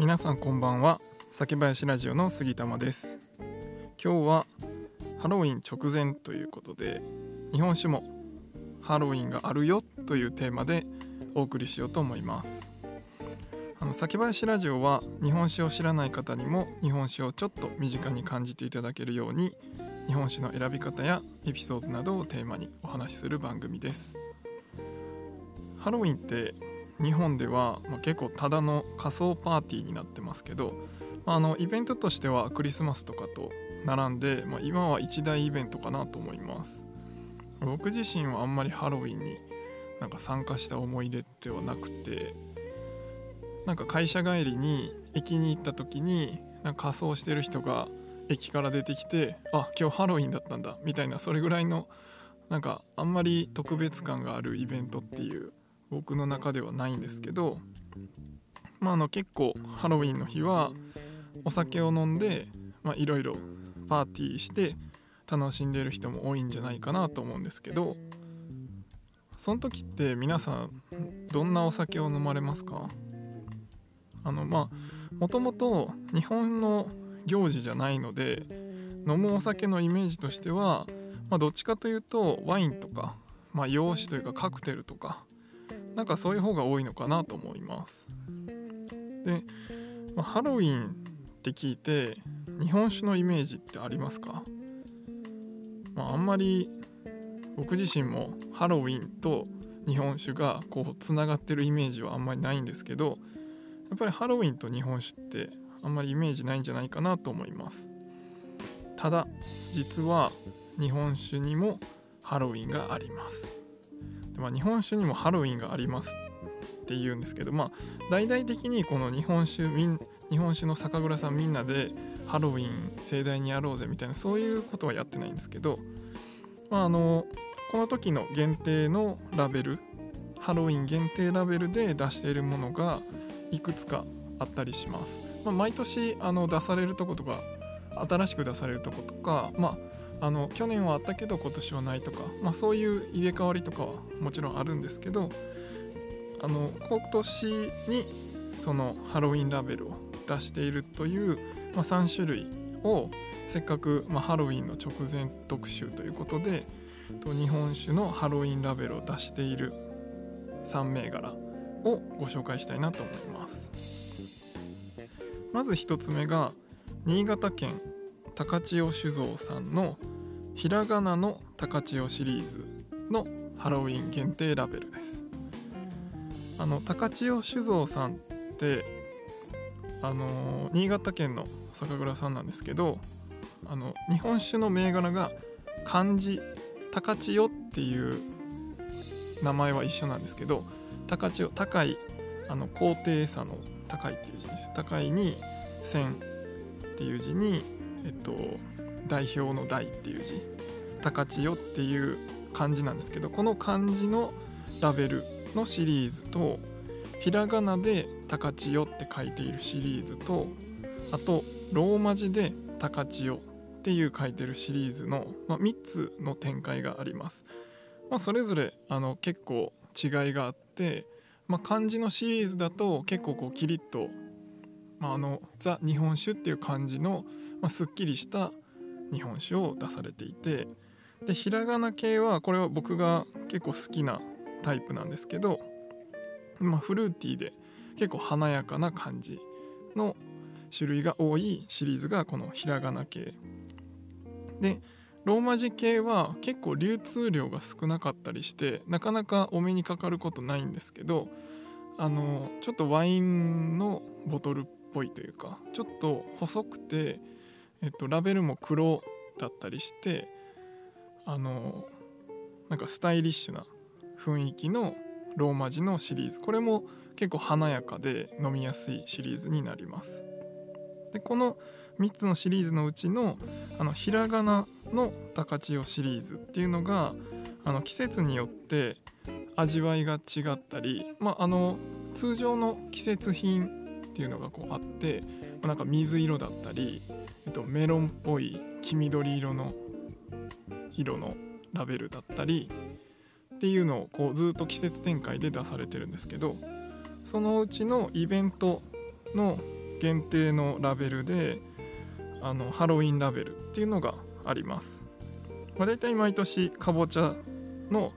皆さんこんばんは。酒林ラジオの杉玉です。今日はハロウィン直前ということで日本酒もハロウィンがあるよというテーマでお送りしようと思います。あの酒林ラジオは日本酒を知らない方にも日本酒をちょっと身近に感じていただけるように日本酒の選び方やエピソードなどをテーマにお話しする番組です。ハロウィンって日本では、ま、結構ただの仮装パーティーになってますけど、まあ、あのイベントとしてはクリスマスとかと並んで、まあ、今は一大イベントかなと思います。僕自身はあんまりハロウィンになんか参加した思い出ではなくてなんか会社帰りに駅に行った時になんか仮装してる人が駅から出てきてあ今日ハロウィンだったんだみたいなそれぐらいのなんかあんまり特別感があるイベントっていう僕の中ではないんですけど、まあ、あの結構ハロウィンの日はお酒を飲んでいろいろパーティーして楽しんでる人も多いんじゃないかなと思うんですけどその時って皆さんどんなお酒を飲まれますか？あのまあもともと日本の行事じゃないので飲むお酒のイメージとしては、まあ、どっちかというとワインとか、まあ、洋酒というかカクテルとかなんかそういう方が多いのかなと思います。で、まあ、ハロウィンって聞いて日本酒のイメージってありますか、まあ、あんまり僕自身もハロウィンと日本酒がこうつながってるイメージはあんまりないんですけどやっぱりハロウィンと日本酒ってあんまりイメージないんじゃないかなと思います。ただ実は日本酒にもハロウィンがあります。まあ、日本酒にもハロウィンがありますって言うんですけどまあ大々的にこの日本酒日本酒の酒蔵さんみんなでハロウィン盛大にやろうぜみたいなそういうことはやってないんですけど、まあ、あのこの時の限定のラベルハロウィン限定ラベルで出しているものがいくつかあったりします。まあ、毎年あの出されるとことか新しく出されるとことか、まあ、あの去年はあったけど今年はないとか、まあ、そういう入れ替わりとかはもちろんあるんですけどあの今年にそのハロウィンラベルを出しているという、まあ、3種類をせっかく、まあ、ハロウィンの直前特集ということでと日本酒のハロウィンラベルを出している3銘柄をご紹介したいなと思います。まず1つ目が新潟県高千代酒造さんのひらがなの高千代シリーズのハロウィン限定ラベルです。あの高千代酒造さんってあの新潟県の酒蔵さんなんですけどあの日本酒の銘柄が漢字高千代っていう名前は一緒なんですけど高千代高いあの高低差の高いっていう字です。高いに線っていう字にえっと代表の「代」っていう字「高千代」っていう漢字なんですけどこの漢字のラベルのシリーズとひらがなで「高千代」って書いているシリーズとあとローマ字で「高千代」っていう書いてるシリーズの、まあ、3つの展開があります。まあ、それぞれあの結構違いがあって、まあ、漢字のシリーズだと結構こうキリッと、まあ、あのザ日本酒っていう感じのまあ、すっきりした日本酒を出されていてでひらがな系はこれは僕が結構好きなタイプなんですけど、まあ、フルーティーで結構華やかな感じの種類が多いシリーズがこのひらがな系。でローマ字系は結構流通量が少なかったりしてなかなかお目にかかることないんですけどあのちょっとワインのボトルっぽいというかちょっと細くてえっと、ラベルも黒だったりしてあのなんかスタイリッシュな雰囲気のローマ字のシリーズ。これも結構華やかで飲みやすいシリーズになります。でこの3つのシリーズのうちのあのひらがなの高千代シリーズっていうのがあの季節によって味わいが違ったり、まあ、あの通常の季節品っていうのがこうあってまなんか水色だったりえっと、メロンっぽい黄緑色の色のラベルだったりっていうのをこうずっと季節展開で出されてるんですけどそのうちのイベントの限定のラベルであのハロウィンラベルっていうのがあります、まあ、大体毎年かぼちゃの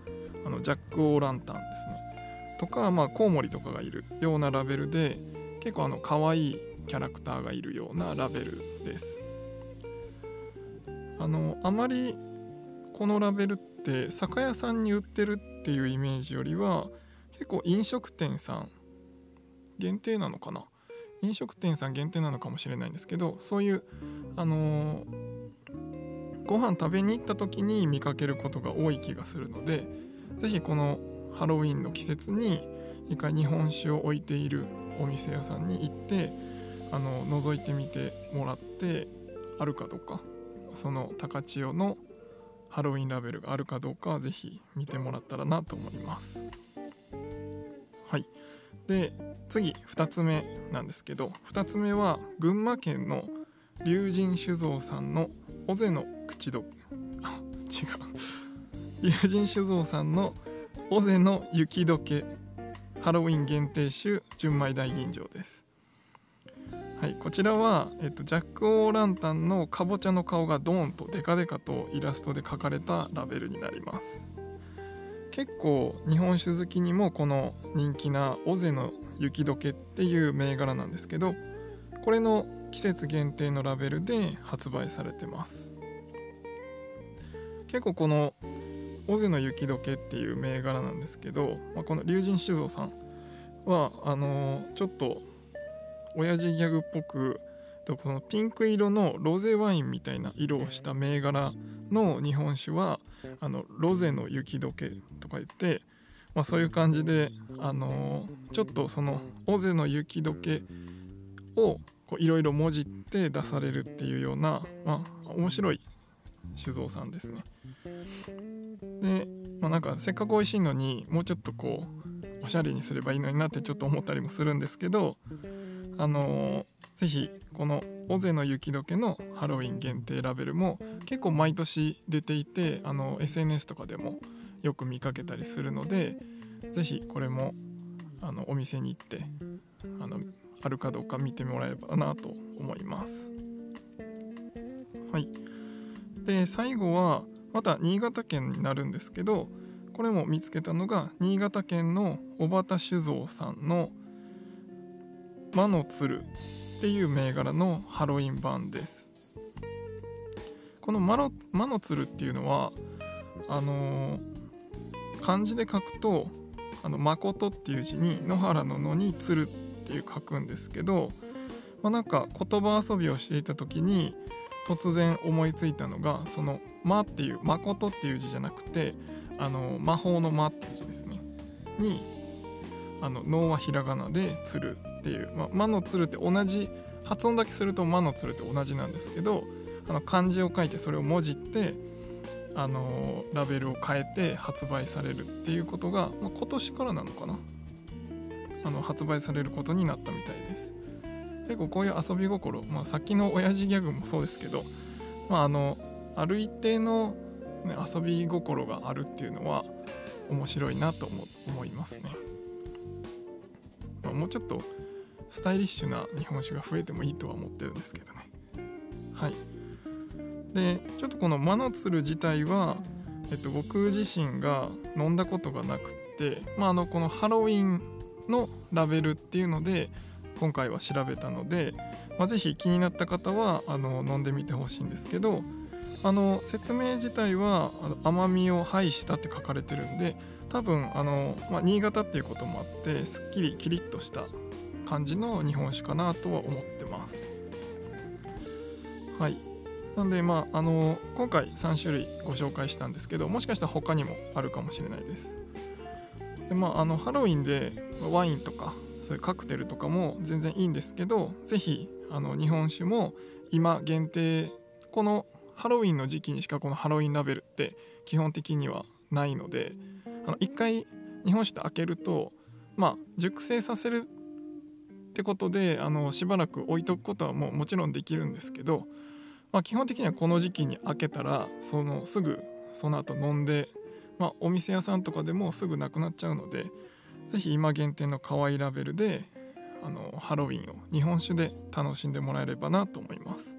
あのジャック・オー・ランタンですね。とか、まあ、コウモリとかがいるようなラベルで結構あの可愛いキャラクターがいるようなラベルです。あのあまりこのラベルって酒屋さんに売ってるっていうイメージよりは結構飲食店さん限定なのかな？飲食店さん限定なのかもしれないんですけどそういうあのー、ご飯食べに行った時に見かけることが多い気がするので是非このハロウィンの季節に一回日本酒を置いているお店屋さんに行ってあの覗いてみてもらってあるかどうか。その高千代のハロウィンラベルがあるかどうかは是非見てもらったらなと思います。はい。で次2つ目なんですけど2つ目は群馬県の龍神酒造さんの尾瀬の口どあ違う。龍神酒造さんの尾瀬の雪解け。ハロウィン限定酒純米大吟醸です。はい、こちらは、えっと、ジャック・オー・ランタンのかぼちゃの顔がドーンとデカデカとイラストで描かれたラベルになります。結構日本酒好きにもこの人気な尾瀬の雪解けっていう銘柄なんですけどこれの季節限定のラベルで発売されてます。結構この尾瀬の雪解けっていう銘柄なんですけど、まあ、この龍神酒造さんはあのー、ちょっと親父ギャグっぽくそのピンク色のロゼワインみたいな色をした銘柄の日本酒はあのロゼの雪解けとか言って、まあ、そういう感じで、あのー、ちょっとそのオゼの雪解けをいろいろもじって出されるっていうような、まあ、面白い酒造さんですね。で、まあ、なんかせっかく美味しいのにもうちょっとこうおしゃれにすればいいのになってちょっと思ったりもするんですけどあのー、ぜひこの尾瀬の雪解けのハロウィン限定ラベルも結構毎年出ていてあの SNS とかでもよく見かけたりするのでぜひこれもあのお店に行ってあのあるかどうか見てもらえればなと思います。はい。で最後はまた新潟県になるんですけどこれも見つけたのが新潟県の小畑酒造さんの「魔の鶴っていう銘柄のハロウィン版です。この魔の魔の鶴っていうのはあのー、漢字で書くと「あの誠」っていう字に野原の野に鶴っていう書くんですけど、まあ、なんか言葉遊びをしていた時に突然思いついたのがその「魔」っていう「誠」っていう字じゃなくてあの魔法の「魔」っていう字ですね。にあの能はひらがなで「鶴」っていう「ま魔の鶴」って同じ発音だけすると「魔の鶴」って同じなんですけどあの漢字を書いてそれを文字ってあのラベルを変えて発売されるっていうことが、まあ、今年からなのかな。あの発売されることになったみたいです。結構こういう遊び心、まあ、さっきの親父ギャグもそうですけど、まあ、あのある一定の、ね、遊び心があるっていうのは面白いなと思思いますね、まあ、もうちょっとスタイリッシュな日本酒が増えてもいいとは思ってるんですけどね。はい。でちょっとこのマノツル自体は、えっと、僕自身が飲んだことがなくて、まあ、あのこのハロウィンのラベルっていうので今回は調べたので、まあ、ぜひ気になった方はあの飲んでみてほしいんですけどあの説明自体は甘みを排したって書かれてるんで多分あの、まあ、新潟っていうこともあってすっきりキリッとした感じの日本酒かなとは思ってます。はい。なんでまああの今回3種類ご紹介したんですけどもしかしたら他にもあるかもしれないです。でまああのハロウィンでワインとかそういうカクテルとかも全然いいんですけど是非あの日本酒も今限定このハロウィンの時期にしかこのハロウィンラベルって基本的にはないのであの1回日本酒って開けるとまあ熟成させるってことであのしばらく置いとくことはもうもちろんできるんですけど、まあ、基本的にはこの時期に開けたらそのすぐその後飲んで、まあ、お店屋さんとかでもすぐなくなっちゃうので是非今限定の可愛いラベルであのハロウィンを日本酒で楽しんでもらえればなと思います。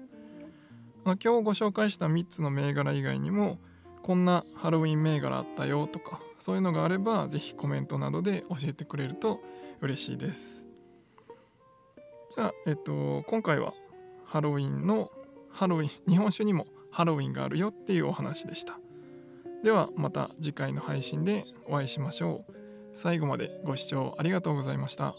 あの今日ご紹介した3つの銘柄以外にもこんなハロウィン銘柄あったよとかそういうのがあれば是非コメントなどで教えてくれると嬉しいです。じゃあえっと今回はハロウィンのハロウィン 日本酒にもハロウィンがあるよっていうお話でした。ではまた次回の配信でお会いしましょう。最後までご視聴ありがとうございました。